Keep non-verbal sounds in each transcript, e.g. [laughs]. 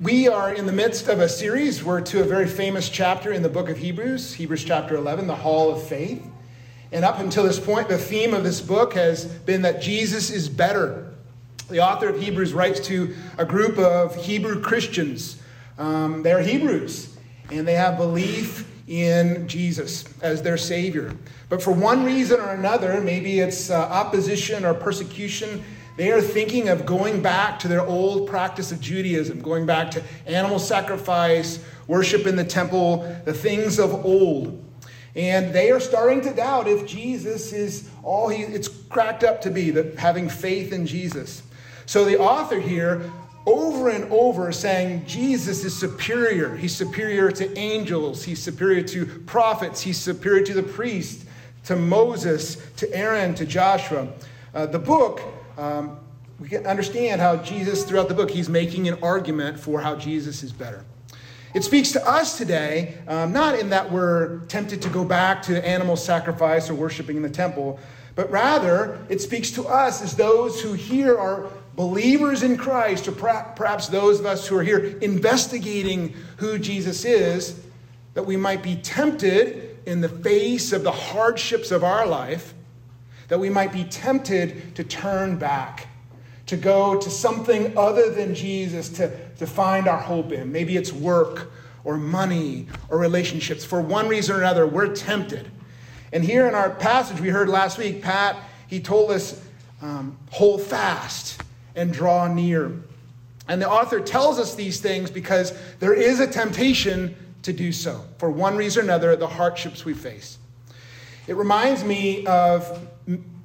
We are in the midst of a series. We're to a very famous chapter in the book of Hebrews, Hebrews chapter 11, the Hall of Faith. And up until this point, the theme of this book has been that Jesus is better. The author of Hebrews writes to a group of Hebrew Christians. Um, they're Hebrews, and they have belief in Jesus as their Savior. But for one reason or another, maybe it's uh, opposition or persecution, they are thinking of going back to their old practice of Judaism, going back to animal sacrifice, worship in the temple, the things of old. And they are starting to doubt if Jesus is all he, it's cracked up to be, that having faith in Jesus. So the author here, over and over, saying Jesus is superior. He's superior to angels, he's superior to prophets, he's superior to the priest, to Moses, to Aaron, to Joshua. Uh, the book, um, we can understand how Jesus, throughout the book, he's making an argument for how Jesus is better. It speaks to us today, um, not in that we're tempted to go back to animal sacrifice or worshiping in the temple, but rather it speaks to us as those who here are believers in Christ, or perhaps those of us who are here investigating who Jesus is, that we might be tempted in the face of the hardships of our life, that we might be tempted to turn back to go to something other than Jesus to, to find our hope in. Maybe it's work or money or relationships. For one reason or another, we're tempted. And here in our passage we heard last week, Pat, he told us, um, hold fast and draw near. And the author tells us these things because there is a temptation to do so. For one reason or another, the hardships we face. It reminds me of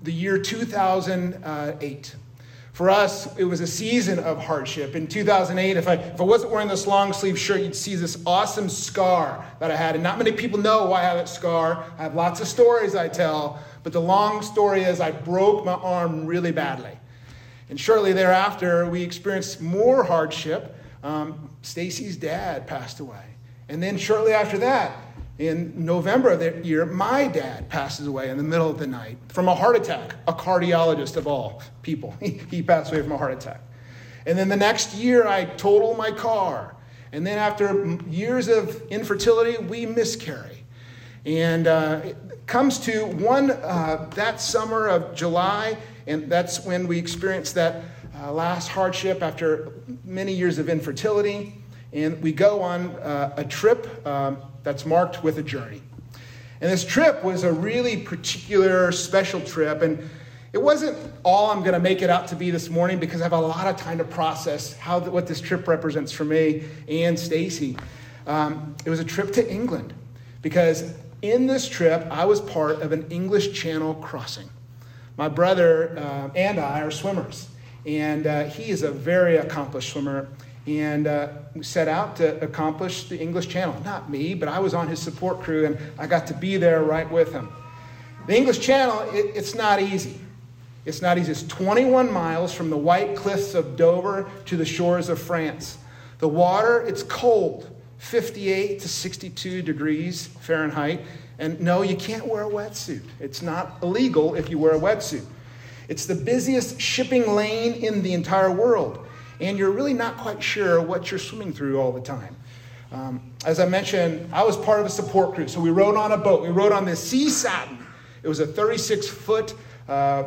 the year 2008. For us, it was a season of hardship. In 2008, if I, if I wasn't wearing this long sleeve shirt, you'd see this awesome scar that I had. And not many people know why I have that scar. I have lots of stories I tell, but the long story is I broke my arm really badly. And shortly thereafter, we experienced more hardship. Um, Stacy's dad passed away. And then shortly after that, in November of that year, my dad passes away in the middle of the night from a heart attack, a cardiologist of all people. [laughs] He, passed away from a heart attack. And then the next year, I total my car. And then after years of infertility, we miscarry. And uh, it comes to one, uh, that summer of July, and that's when we experienced that uh, last hardship after many years of infertility. And we go on uh, a trip. Um, that's marked with a journey. And this trip was a really particular, special trip. And it wasn't all I'm going to make it out to be this morning because I have a lot of time to process how what this trip represents for me and Stacy. Um, it was a trip to England because in this trip I was part of an English Channel crossing. My brother uh, and I are swimmers, and uh, he is a very accomplished swimmer and uh, set out to accomplish the English Channel. Not me, but I was on his support crew and I got to be there right with him. The English Channel, it, it's not easy. It's not easy. It's 21 miles from the white cliffs of Dover to the shores of France. The water, it's cold, 58 to 62 degrees Fahrenheit. And no, you can't wear a wetsuit. It's not illegal if you wear a wetsuit. It's the busiest shipping lane in the entire world and you're really not quite sure what you're swimming through all the time. Um, as I mentioned, I was part of a support crew, so we rode on a boat. We rode on this Sea Satin. It was a 36 foot uh,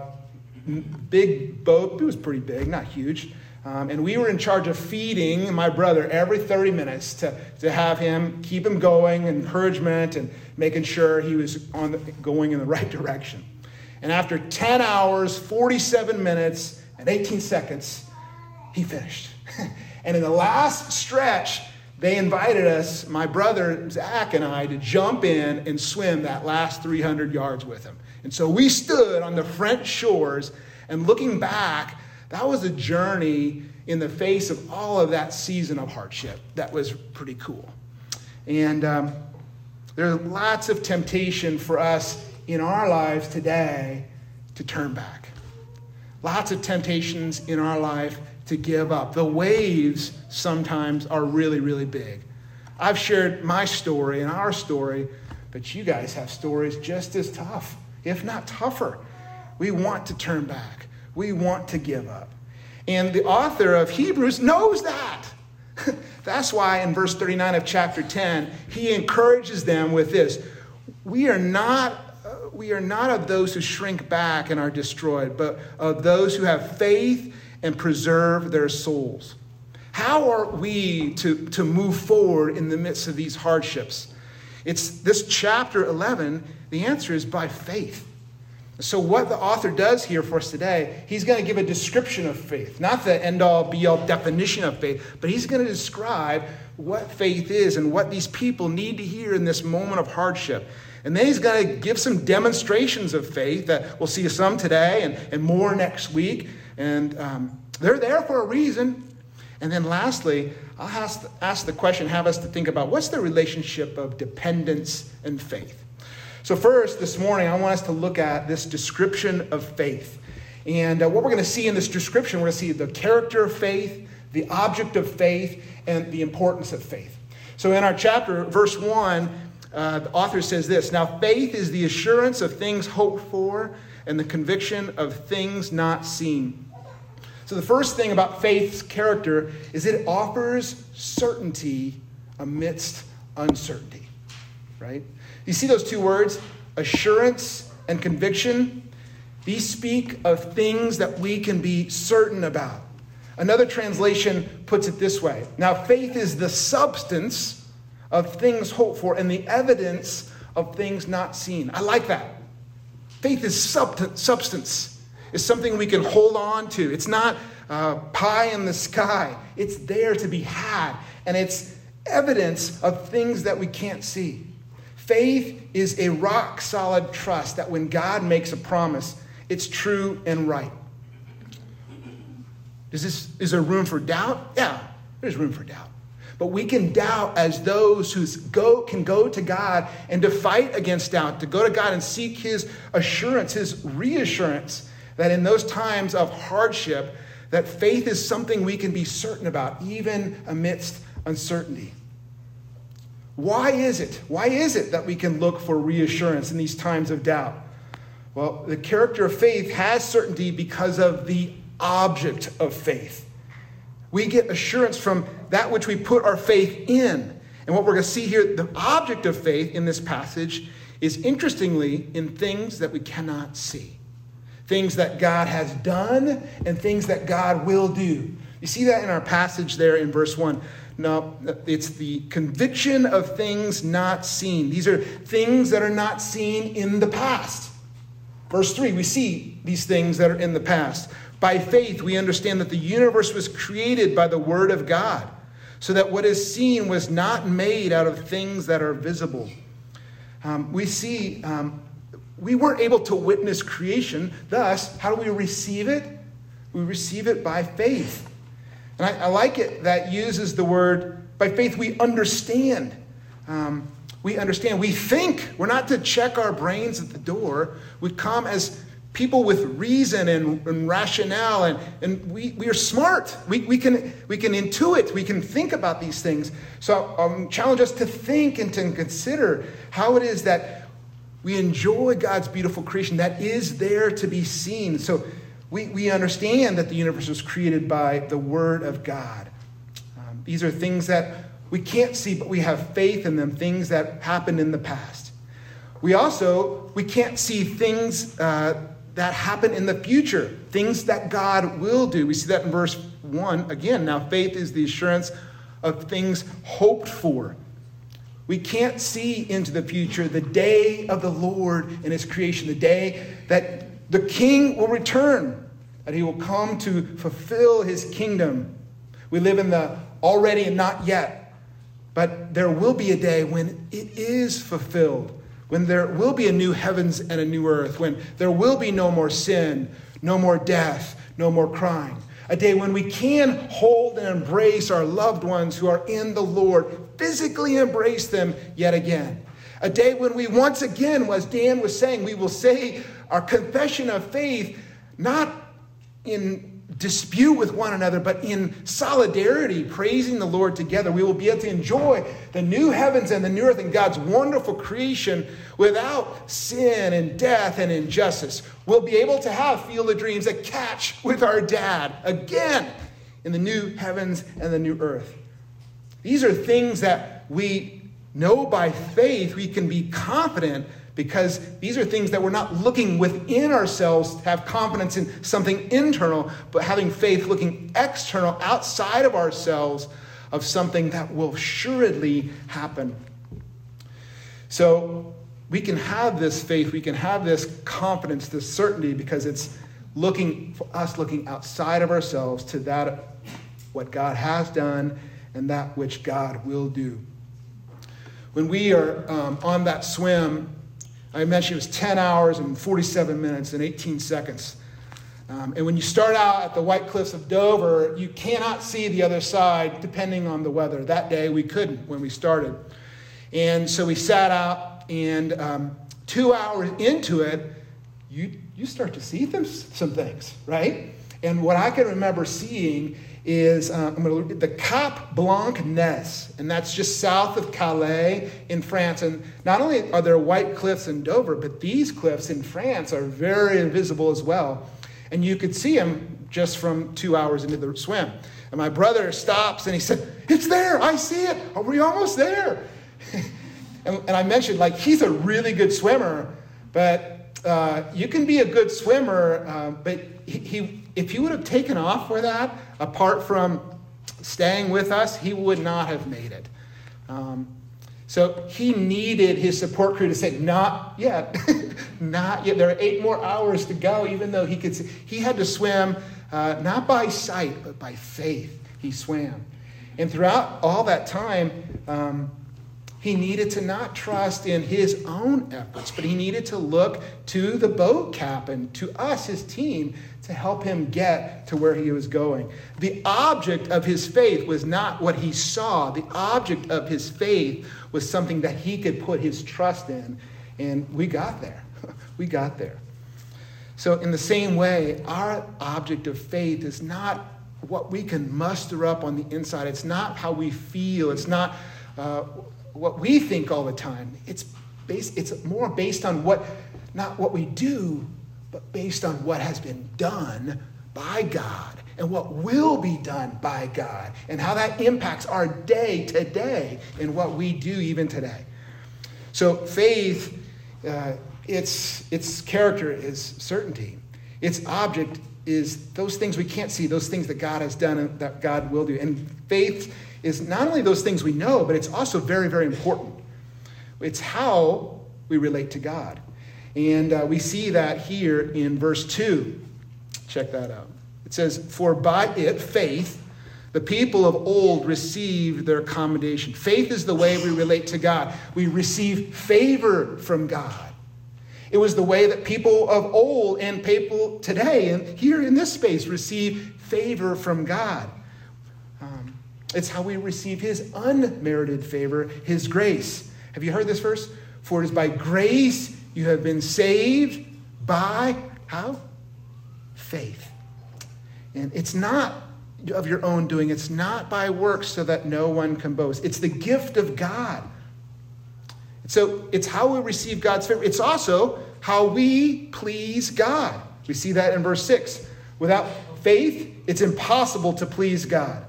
big boat. It was pretty big, not huge. Um, and we were in charge of feeding my brother every 30 minutes to, to have him keep him going, encouragement, and making sure he was on the, going in the right direction. And after 10 hours, 47 minutes, and 18 seconds, he finished. [laughs] and in the last stretch, they invited us, my brother Zach and I, to jump in and swim that last 300 yards with him. And so we stood on the French shores, and looking back, that was a journey in the face of all of that season of hardship. That was pretty cool. And um, there's lots of temptation for us in our lives today to turn back. Lots of temptations in our life to give up. The waves sometimes are really, really big. I've shared my story and our story, but you guys have stories just as tough, if not tougher. We want to turn back, we want to give up. And the author of Hebrews knows that. [laughs] That's why in verse 39 of chapter 10, he encourages them with this We are not. We are not of those who shrink back and are destroyed, but of those who have faith and preserve their souls. How are we to, to move forward in the midst of these hardships? It's this chapter 11, the answer is by faith. So, what the author does here for us today, he's going to give a description of faith, not the end all be all definition of faith, but he's going to describe what faith is and what these people need to hear in this moment of hardship. And then he's going to give some demonstrations of faith that we'll see some today and, and more next week. And um, they're there for a reason. And then lastly, I'll ask, ask the question, have us to think about what's the relationship of dependence and faith? So, first, this morning, I want us to look at this description of faith. And uh, what we're going to see in this description, we're going to see the character of faith, the object of faith, and the importance of faith. So, in our chapter, verse 1, uh, the author says this Now, faith is the assurance of things hoped for and the conviction of things not seen. So, the first thing about faith's character is it offers certainty amidst uncertainty, right? You see those two words, assurance and conviction? These speak of things that we can be certain about. Another translation puts it this way Now, faith is the substance of things hoped for and the evidence of things not seen. I like that. Faith is substance, it's something we can hold on to. It's not uh, pie in the sky, it's there to be had, and it's evidence of things that we can't see. Faith is a rock solid trust that when God makes a promise, it's true and right. Is, this, is there room for doubt? Yeah, there's room for doubt. But we can doubt as those who go, can go to God and to fight against doubt, to go to God and seek His assurance, His reassurance that in those times of hardship, that faith is something we can be certain about, even amidst uncertainty. Why is it? Why is it that we can look for reassurance in these times of doubt? Well, the character of faith has certainty because of the object of faith. We get assurance from that which we put our faith in. And what we're going to see here, the object of faith in this passage is interestingly in things that we cannot see. Things that God has done and things that God will do. You see that in our passage there in verse 1. No, it's the conviction of things not seen. These are things that are not seen in the past. Verse 3, we see these things that are in the past. By faith, we understand that the universe was created by the Word of God, so that what is seen was not made out of things that are visible. Um, we see um, we weren't able to witness creation. Thus, how do we receive it? We receive it by faith. And I, I like it that uses the word, by faith we understand. Um, we understand. We think. We're not to check our brains at the door. We come as people with reason and, and rationale, and, and we, we are smart. We, we, can, we can intuit. We can think about these things. So I um, challenge us to think and to consider how it is that we enjoy God's beautiful creation that is there to be seen. So we, we understand that the universe was created by the Word of God. Um, these are things that we can't see, but we have faith in them, things that happened in the past. We also, we can't see things uh, that happen in the future, things that God will do. We see that in verse 1 again. Now, faith is the assurance of things hoped for. We can't see into the future the day of the Lord and his creation, the day that the king will return, that he will come to fulfill his kingdom. We live in the already and not yet, but there will be a day when it is fulfilled, when there will be a new heavens and a new earth, when there will be no more sin, no more death, no more crying. A day when we can hold and embrace our loved ones who are in the Lord, physically embrace them yet again. A day when we once again, as Dan was saying, we will say our confession of faith not in dispute with one another, but in solidarity, praising the Lord together. We will be able to enjoy the new heavens and the new earth and God's wonderful creation without sin and death and injustice. We'll be able to have field of dreams, a catch with our dad again in the new heavens and the new earth. These are things that we know by faith. We can be confident because these are things that we're not looking within ourselves to have confidence in something internal, but having faith looking external outside of ourselves of something that will assuredly happen. So we can have this faith, we can have this confidence, this certainty, because it's looking for us looking outside of ourselves to that what God has done and that which God will do. When we are um, on that swim, I mentioned it was 10 hours and 47 minutes and 18 seconds. Um, and when you start out at the White Cliffs of Dover, you cannot see the other side depending on the weather. That day we couldn't when we started. And so we sat out, and um, two hours into it, you, you start to see them, some things, right? And what I can remember seeing is uh, I'm going to the Cap Blanc Nez, and that's just south of Calais in France. And not only are there white cliffs in Dover, but these cliffs in France are very visible as well. And you could see them just from two hours into the swim. And my brother stops and he said, It's there, I see it. Are we almost there? [laughs] and, and, I mentioned, like, he's a really good swimmer, but uh, you can be a good swimmer, uh, but he, he if he would have taken off for that, apart from staying with us, he would not have made it. Um, so he needed his support crew to say, not yet, [laughs] not yet. There are eight more hours to go, even though he could. See. He had to swim uh, not by sight, but by faith. He swam. And throughout all that time, um, he needed to not trust in his own efforts, but he needed to look to the boat captain, to us, his team, to help him get to where he was going. The object of his faith was not what he saw, the object of his faith was something that he could put his trust in. And we got there. [laughs] we got there. So, in the same way, our object of faith is not what we can muster up on the inside. It's not how we feel. It's not uh, what we think all the time. It's, based, it's more based on what, not what we do, but based on what has been done by God and what will be done by God and how that impacts our day today and what we do even today. So, faith, uh, its, its character is certainty, its object is those things we can't see, those things that God has done and that God will do. And faith is not only those things we know, but it's also very, very important. It's how we relate to God. And uh, we see that here in verse 2. Check that out. It says, For by it, faith, the people of old received their commendation. Faith is the way we relate to God. We receive favor from God. It was the way that people of old and people today, and here in this space, receive favor from God. Um, it's how we receive His unmerited favor, His grace. Have you heard this verse? For it is by grace you have been saved by how? Faith. And it's not of your own doing, it's not by works so that no one can boast. It's the gift of God. So it's how we receive God's favor. It's also how we please God. We see that in verse 6. Without faith, it's impossible to please God.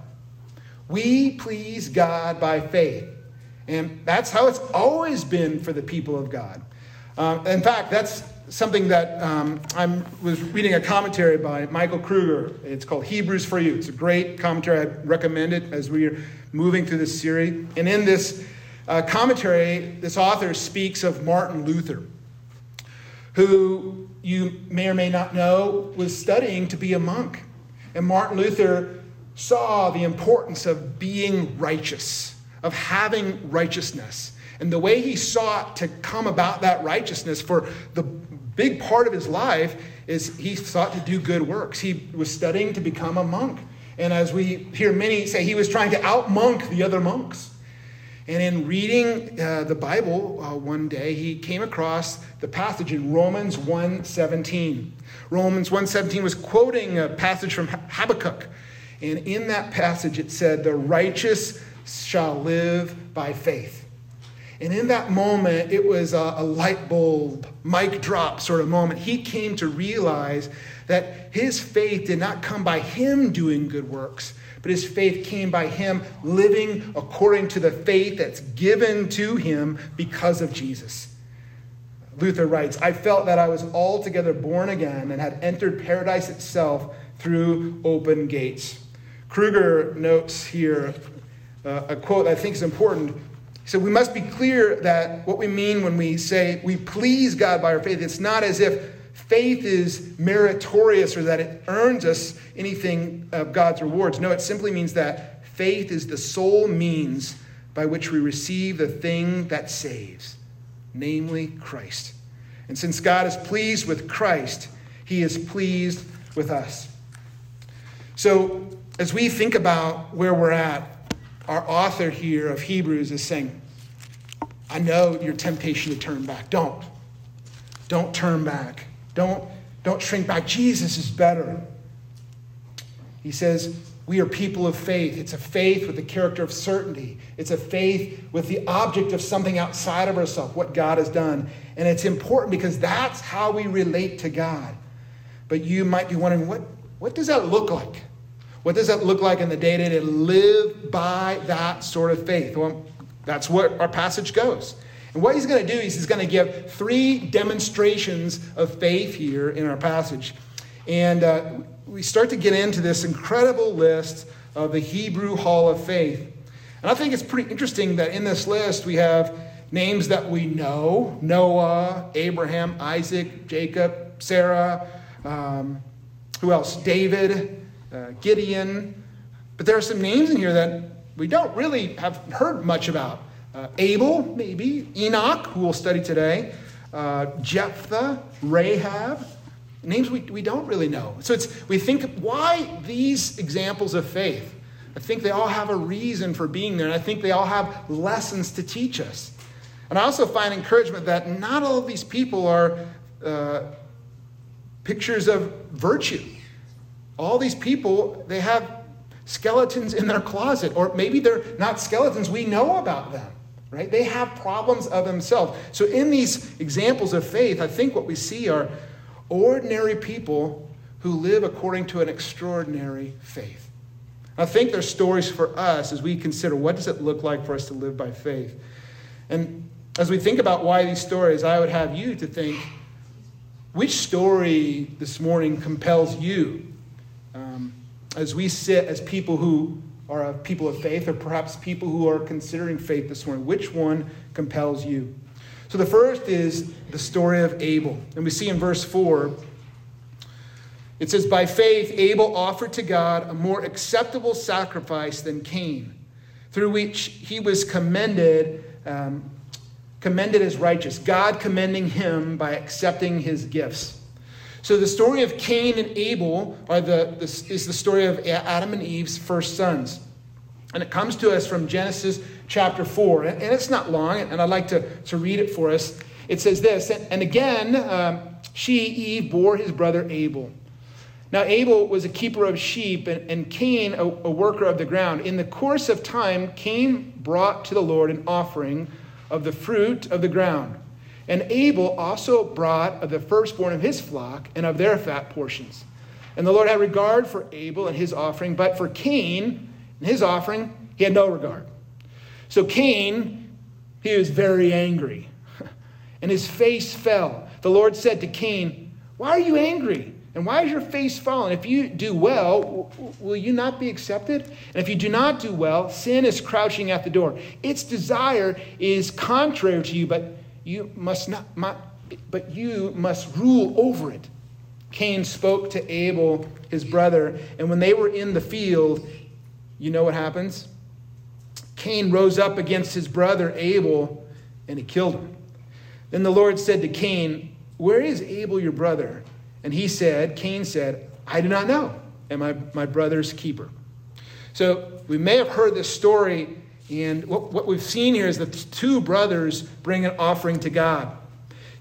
We please God by faith. And that's how it's always been for the people of God. Uh, in fact, that's something that um, I was reading a commentary by Michael Kruger. It's called Hebrews for You. It's a great commentary. I recommend it as we are moving through this series. And in this uh, commentary, this author speaks of Martin Luther, who you may or may not know was studying to be a monk. And Martin Luther saw the importance of being righteous, of having righteousness. And the way he sought to come about that righteousness for the big part of his life is he sought to do good works. He was studying to become a monk. And as we hear many say, he was trying to outmonk the other monks. And in reading uh, the Bible uh, one day, he came across the passage in Romans 1:17. Romans 1:17 was quoting a passage from Habakkuk. And in that passage it said, "The righteous shall live by faith." And in that moment, it was a, a light bulb, mic drop sort of moment. He came to realize that his faith did not come by him doing good works, but his faith came by him living according to the faith that's given to him because of Jesus. Luther writes, I felt that I was altogether born again and had entered paradise itself through open gates. Kruger notes here uh, a quote I think is important. Said, We must be clear that what we mean when we say we please God by our faith, it's not as if faith is meritorious or that it earns us anything of God's rewards. No, it simply means that faith is the sole means by which we receive the thing that saves namely Christ. And since God is pleased with Christ, he is pleased with us. So, as we think about where we're at, our author here of Hebrews is saying, I know your temptation to turn back. Don't. Don't turn back. Don't, don't shrink back. Jesus is better. He says, we are people of faith. It's a faith with the character of certainty. It's a faith with the object of something outside of ourselves, what God has done. And it's important because that's how we relate to God. But you might be wondering, what, what does that look like? What does that look like in the day to day live by that sort of faith? Well, that's what our passage goes. And what he's going to do is he's going to give three demonstrations of faith here in our passage. And uh, we start to get into this incredible list of the Hebrew Hall of Faith. And I think it's pretty interesting that in this list we have names that we know Noah, Abraham, Isaac, Jacob, Sarah, um, who else? David, uh, Gideon. But there are some names in here that we don't really have heard much about. Uh, Abel, maybe, Enoch, who we'll study today, uh, Jephthah, Rahab, Names we, we don't really know. So it's, we think, why these examples of faith? I think they all have a reason for being there, and I think they all have lessons to teach us. And I also find encouragement that not all of these people are uh, pictures of virtue. All these people, they have skeletons in their closet, or maybe they're not skeletons, we know about them, right? They have problems of themselves. So in these examples of faith, I think what we see are ordinary people who live according to an extraordinary faith. I think there's stories for us as we consider what does it look like for us to live by faith. And as we think about why these stories, I would have you to think which story this morning compels you as we sit as people who are people of faith, or perhaps people who are considering faith this morning. Which one compels you? So the first is the story of Abel. And we see in verse 4, it says, By faith, Abel offered to God a more acceptable sacrifice than Cain, through which he was commended, um, commended as righteous, God commending him by accepting his gifts. So the story of Cain and Abel are the, the, is the story of Adam and Eve's first sons. And it comes to us from Genesis chapter 4. And it's not long, and I'd like to, to read it for us. It says this And again, um, she, Eve, bore his brother Abel. Now, Abel was a keeper of sheep, and, and Cain, a, a worker of the ground. In the course of time, Cain brought to the Lord an offering of the fruit of the ground. And Abel also brought of the firstborn of his flock and of their fat portions. And the Lord had regard for Abel and his offering, but for Cain and his offering, he had no regard. So Cain, he was very angry, [laughs] and his face fell. The Lord said to Cain, Why are you angry? And why is your face fallen? If you do well, will you not be accepted? And if you do not do well, sin is crouching at the door. Its desire is contrary to you, but you must not, but you must rule over it. Cain spoke to Abel, his brother, and when they were in the field, you know what happens? Cain rose up against his brother Abel and he killed him. Then the Lord said to Cain, Where is Abel your brother? And he said, Cain said, I do not know. Am I my brother's keeper? So we may have heard this story, and what, what we've seen here is that two brothers bring an offering to God.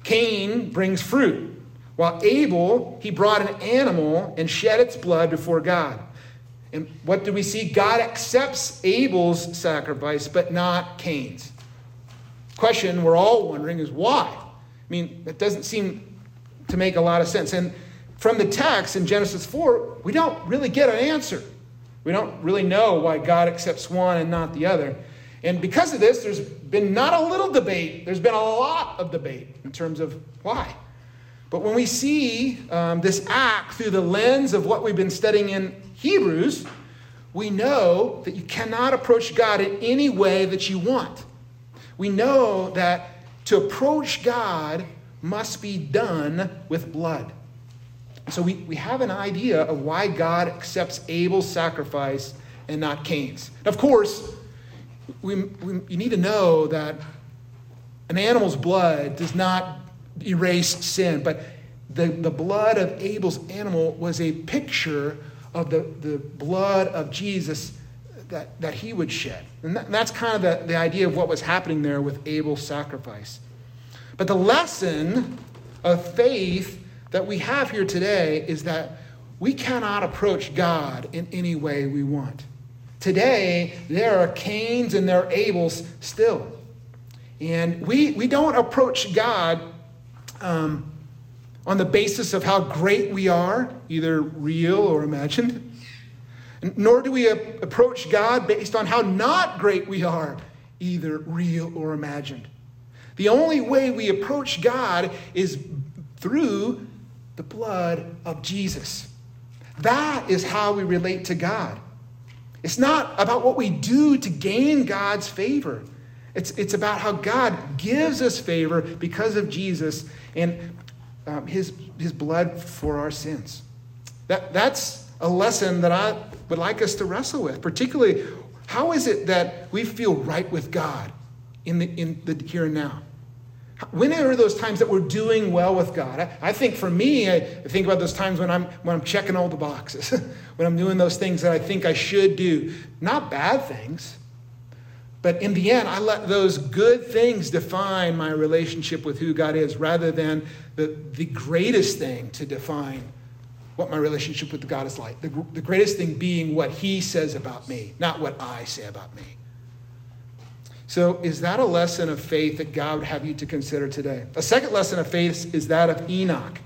Cain brings fruit, while Abel, he brought an animal and shed its blood before God. And what do we see? God accepts Abel's sacrifice, but not Cain's. Question we're all wondering is why? I mean, it doesn't seem to make a lot of sense. And from the text in Genesis 4, we don't really get an answer. We don't really know why God accepts one and not the other. And because of this, there's been not a little debate, there's been a lot of debate in terms of why. But when we see um, this act through the lens of what we've been studying in Hebrews, we know that you cannot approach God in any way that you want. We know that to approach God must be done with blood. So we, we have an idea of why God accepts Abel's sacrifice and not Cain's. Of course, we, we, you need to know that an animal's blood does not erase sin, but the, the blood of Abel's animal was a picture of the, the blood of Jesus that, that he would shed. And that, that's kind of the, the idea of what was happening there with Abel's sacrifice. But the lesson of faith that we have here today is that we cannot approach God in any way we want. Today, there are Cains and there are Abels still. And we, we don't approach God um, on the basis of how great we are, either real or imagined. Nor do we approach God based on how not great we are, either real or imagined. The only way we approach God is through the blood of Jesus. That is how we relate to God. It's not about what we do to gain God's favor. It's, it's about how God gives us favor because of Jesus and um, his, his blood for our sins. That, that's a lesson that I would like us to wrestle with, particularly how is it that we feel right with God in the, in the here and now? When are those times that we're doing well with God? I, I think for me, I think about those times when I'm, when I'm checking all the boxes, [laughs] when I'm doing those things that I think I should do. Not bad things, but in the end, I let those good things define my relationship with who God is rather than the, the greatest thing to define what my relationship with God is like. The, the greatest thing being what He says about me, not what I say about me. So, is that a lesson of faith that God would have you to consider today? A second lesson of faith is that of Enoch.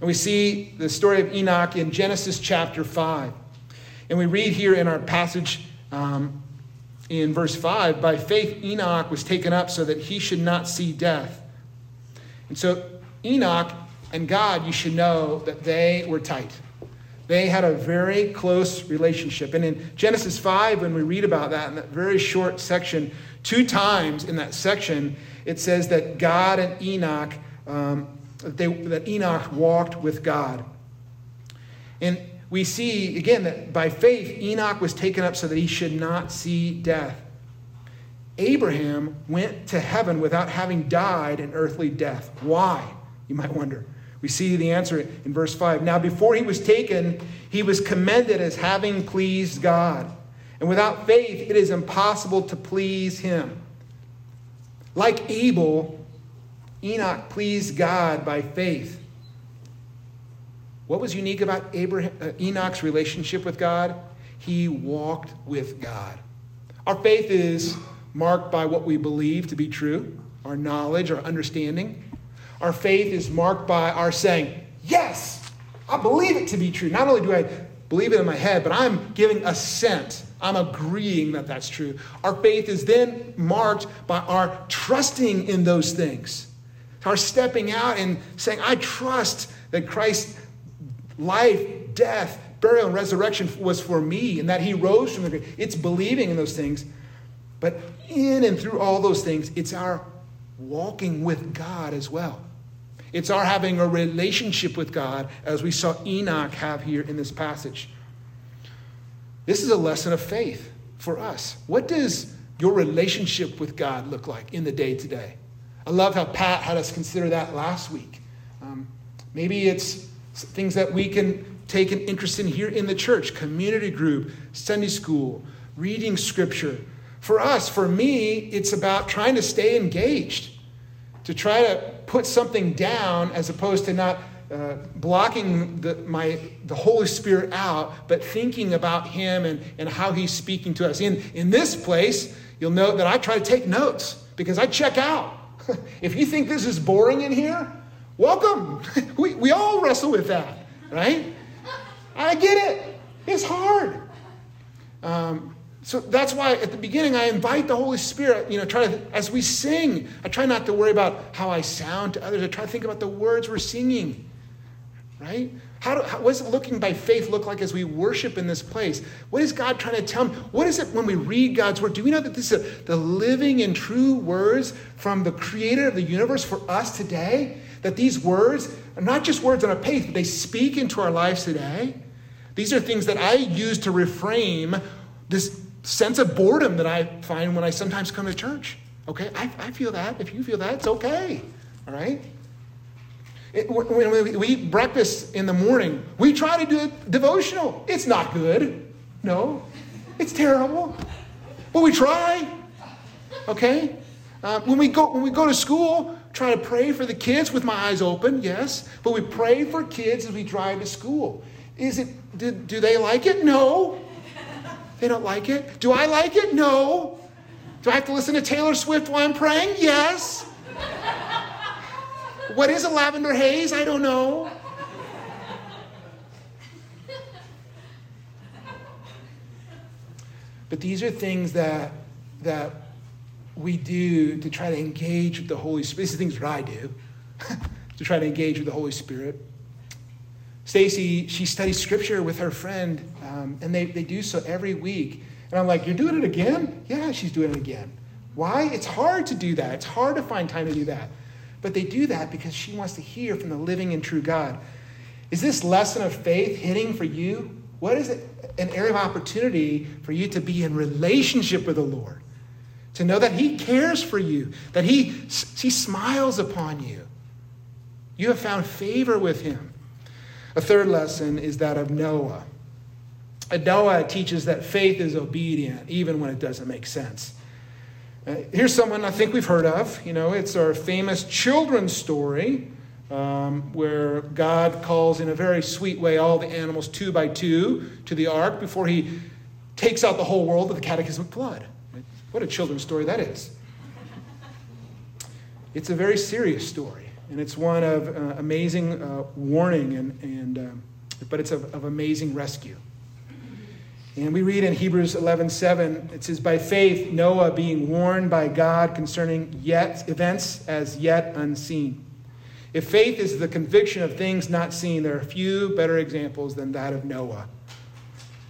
And we see the story of Enoch in Genesis chapter 5. And we read here in our passage um, in verse 5 By faith, Enoch was taken up so that he should not see death. And so, Enoch and God, you should know that they were tight. They had a very close relationship. And in Genesis 5, when we read about that in that very short section, Two times in that section, it says that God and Enoch, um, they, that Enoch walked with God. And we see, again, that by faith, Enoch was taken up so that he should not see death. Abraham went to heaven without having died an earthly death. Why? You might wonder. We see the answer in verse 5. Now, before he was taken, he was commended as having pleased God. And without faith, it is impossible to please him. Like Abel, Enoch pleased God by faith. What was unique about Abraham, uh, Enoch's relationship with God? He walked with God. Our faith is marked by what we believe to be true, our knowledge, our understanding. Our faith is marked by our saying, Yes, I believe it to be true. Not only do I believe it in my head, but I'm giving assent I'm agreeing that that's true. Our faith is then marked by our trusting in those things, our stepping out and saying, I trust that Christ's life, death, burial, and resurrection was for me and that he rose from the grave. It's believing in those things. But in and through all those things, it's our walking with God as well. It's our having a relationship with God, as we saw Enoch have here in this passage. This is a lesson of faith for us. What does your relationship with God look like in the day to day? I love how Pat had us consider that last week. Um, maybe it's things that we can take an interest in here in the church, community group, Sunday school, reading scripture. For us, for me, it's about trying to stay engaged, to try to put something down as opposed to not uh, blocking the, my, the Holy Spirit out, but thinking about Him and, and how He's speaking to us. In, in this place, you'll note that I try to take notes because I check out. [laughs] if you think this is boring in here, welcome. [laughs] we, we all wrestle with that, right? I get it. It's hard. Um, so that's why at the beginning I invite the Holy Spirit, you know, try to, as we sing, I try not to worry about how I sound to others. I try to think about the words we're singing, right? How, do, how what does looking by faith look like as we worship in this place? What is God trying to tell me? What is it when we read God's word? Do we know that this is a, the living and true words from the creator of the universe for us today? That these words are not just words on a page, but they speak into our lives today? These are things that I use to reframe this sense of boredom that I find when I sometimes come to church. Okay, I, I feel that. If you feel that, it's okay. All right? It, when we eat breakfast in the morning, we try to do it devotional. It's not good. No, it's terrible. But we try. Okay? Uh, when, we go, when we go to school, try to pray for the kids with my eyes open, yes. But we pray for kids as we drive to school. Is it, do, do they like it? No. They don't like it. Do I like it? No. Do I have to listen to Taylor Swift while I'm praying? Yes. What is a lavender haze? I don't know. But these are things that, that we do to try to engage with the Holy Spirit. These are things that I do [laughs] to try to engage with the Holy Spirit. Stacy, she studies scripture with her friend, um, and they, they do so every week. And I'm like, You're doing it again? Yeah, she's doing it again. Why? It's hard to do that. It's hard to find time to do that. But they do that because she wants to hear from the living and true God. Is this lesson of faith hitting for you? What is it? An area of opportunity for you to be in relationship with the Lord, to know that He cares for you, that He, he smiles upon you. You have found favor with Him. A third lesson is that of Noah. Noah teaches that faith is obedient even when it doesn't make sense. Uh, here's someone I think we've heard of. You know, it's our famous children's story um, where God calls in a very sweet way all the animals two by two to the ark before he takes out the whole world with the cataclysmic flood. What a children's story that is. It's a very serious story. And it's one of uh, amazing uh, warning, and, and, um, but it's of, of, amazing rescue. And we read in Hebrews 11 7, it says, By faith, Noah being warned by God concerning yet events as yet unseen. If faith is the conviction of things not seen, there are few better examples than that of Noah.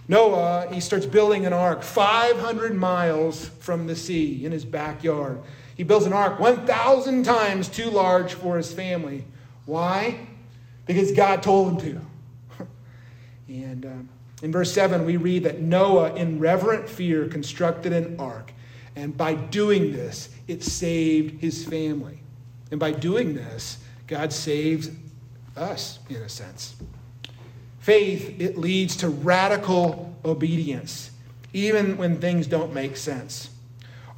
Noah, he starts building an ark 500 miles from the sea in his backyard. He builds an ark 1,000 times too large for his family. Why? Because God told him to. [laughs] and um, in verse 7, we read that Noah, in reverent fear, constructed an ark. And by doing this, it saved his family. And by doing this, God saves us, in a sense. Faith, it leads to radical obedience, even when things don't make sense.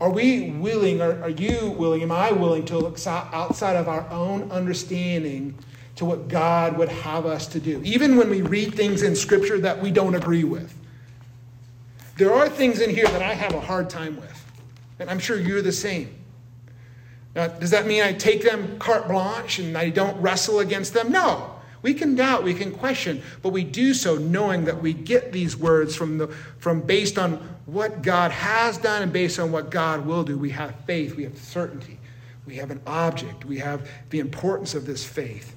Are we willing, are, are you willing, am I willing to look outside of our own understanding to what God would have us to do? Even when we read things in Scripture that we don't agree with. There are things in here that I have a hard time with, and I'm sure you're the same. Now, does that mean I take them carte blanche and I don't wrestle against them? No. We can doubt, we can question, but we do so knowing that we get these words from, the, from based on what God has done and based on what God will do. We have faith, we have certainty, we have an object, we have the importance of this faith.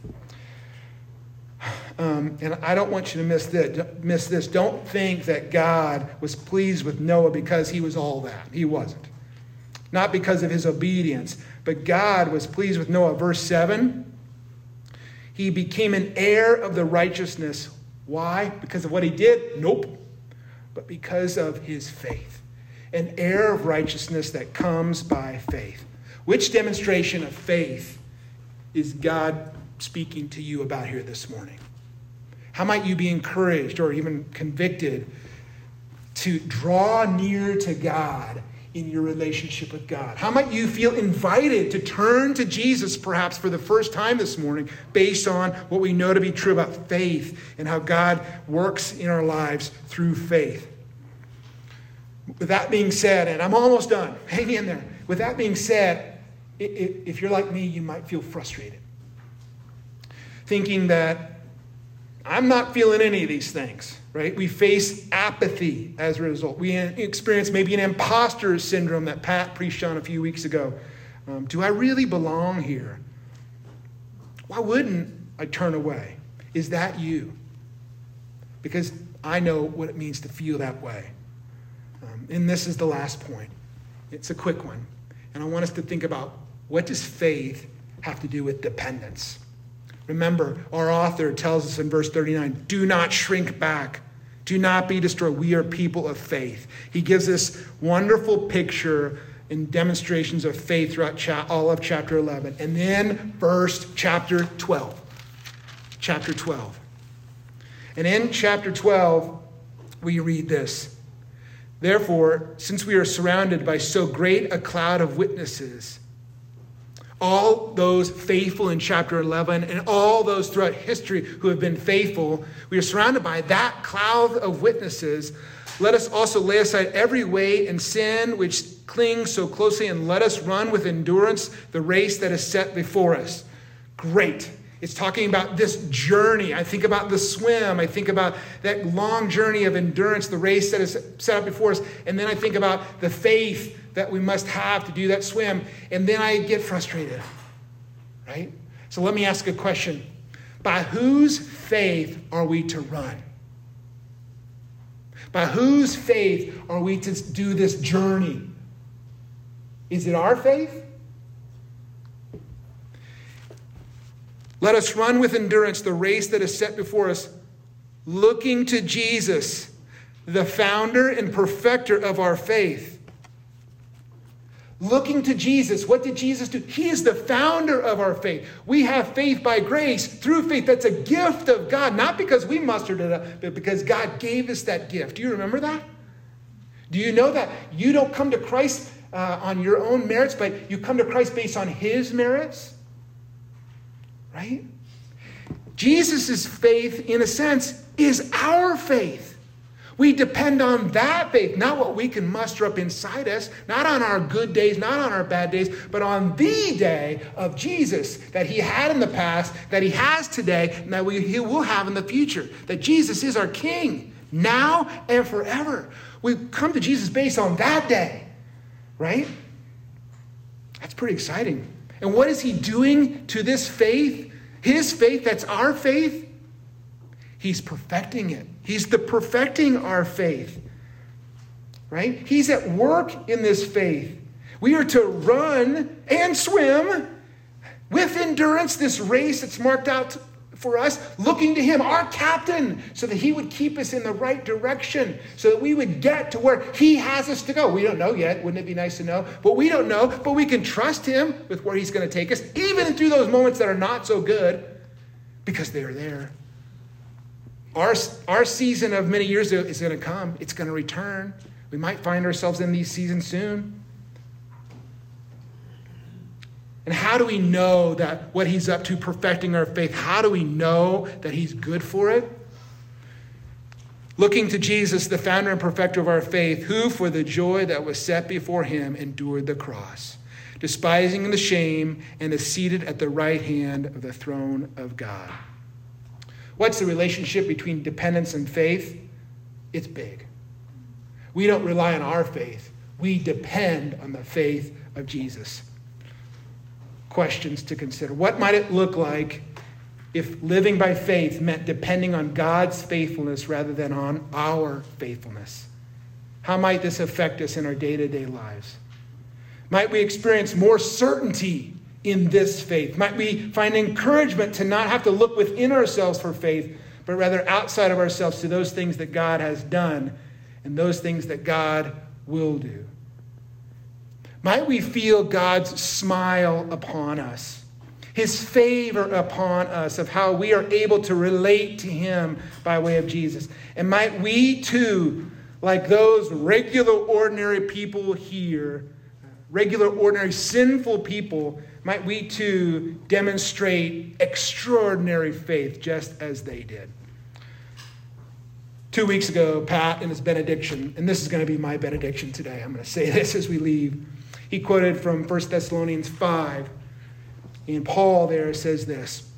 Um, and I don't want you to miss this, miss this. Don't think that God was pleased with Noah because he was all that. He wasn't. Not because of his obedience, but God was pleased with Noah. Verse 7 he became an heir of the righteousness. Why? Because of what he did? Nope. But because of his faith. An heir of righteousness that comes by faith. Which demonstration of faith is God speaking to you about here this morning? How might you be encouraged or even convicted to draw near to God in your relationship with God? How might you feel invited to turn to Jesus perhaps for the first time this morning based on what we know to be true about faith and how God works in our lives through faith? With that being said, and I'm almost done, [laughs] hang in there. With that being said, if you're like me, you might feel frustrated. Thinking that I'm not feeling any of these things, right? We face apathy as a result. We experience maybe an imposter syndrome that Pat preached on a few weeks ago. Um, do I really belong here? Why wouldn't I turn away? Is that you? Because I know what it means to feel that way. Um, and this is the last point. It's a quick one. And I want us to think about what does faith have to do with dependence? Remember, our author tells us in verse 39 do not shrink back. Do not be destroyed. We are people of faith. He gives this wonderful picture and demonstrations of faith throughout cha- all of chapter 11. And then, first, chapter 12. Chapter 12. And in chapter 12, we read this Therefore, since we are surrounded by so great a cloud of witnesses, all those faithful in chapter 11 and all those throughout history who have been faithful, we are surrounded by that cloud of witnesses. Let us also lay aside every weight and sin which clings so closely, and let us run with endurance the race that is set before us. Great. It's talking about this journey. I think about the swim. I think about that long journey of endurance, the race that is set up before us. And then I think about the faith that we must have to do that swim. And then I get frustrated, right? So let me ask a question By whose faith are we to run? By whose faith are we to do this journey? Is it our faith? Let us run with endurance the race that is set before us, looking to Jesus, the founder and perfecter of our faith. Looking to Jesus. What did Jesus do? He is the founder of our faith. We have faith by grace through faith. That's a gift of God, not because we mustered it up, but because God gave us that gift. Do you remember that? Do you know that you don't come to Christ uh, on your own merits, but you come to Christ based on His merits? right? Jesus' faith, in a sense, is our faith. We depend on that faith, not what we can muster up inside us, not on our good days, not on our bad days, but on the day of Jesus that he had in the past, that he has today, and that we, he will have in the future. That Jesus is our King now and forever. We come to Jesus based on that day, right? That's pretty exciting. And what is he doing to this faith? His faith, that's our faith. He's perfecting it. He's the perfecting our faith. Right? He's at work in this faith. We are to run and swim with endurance this race that's marked out for us, looking to Him, our captain, so that He would keep us in the right direction, so that we would get to where He has us to go. We don't know yet. Wouldn't it be nice to know? But we don't know. But we can trust Him with where He's going to take us, even through those moments that are not so good, because they're there. Our, our season of many years is going to come, it's going to return. We might find ourselves in these seasons soon. And how do we know that what he's up to perfecting our faith, how do we know that he's good for it? Looking to Jesus, the founder and perfecter of our faith, who for the joy that was set before him endured the cross, despising the shame, and is seated at the right hand of the throne of God. What's the relationship between dependence and faith? It's big. We don't rely on our faith, we depend on the faith of Jesus questions to consider. What might it look like if living by faith meant depending on God's faithfulness rather than on our faithfulness? How might this affect us in our day to day lives? Might we experience more certainty in this faith? Might we find encouragement to not have to look within ourselves for faith, but rather outside of ourselves to those things that God has done and those things that God will do? Might we feel God's smile upon us, his favor upon us of how we are able to relate to him by way of Jesus. And might we too, like those regular, ordinary people here, regular, ordinary, sinful people, might we too demonstrate extraordinary faith just as they did. Two weeks ago, Pat in his benediction, and this is going to be my benediction today, I'm going to say [laughs] this as we leave. He quoted from 1 Thessalonians 5, and Paul there says this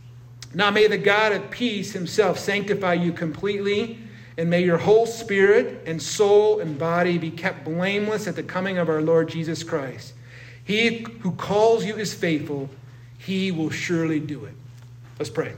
Now may the God of peace himself sanctify you completely, and may your whole spirit and soul and body be kept blameless at the coming of our Lord Jesus Christ. He who calls you is faithful, he will surely do it. Let's pray.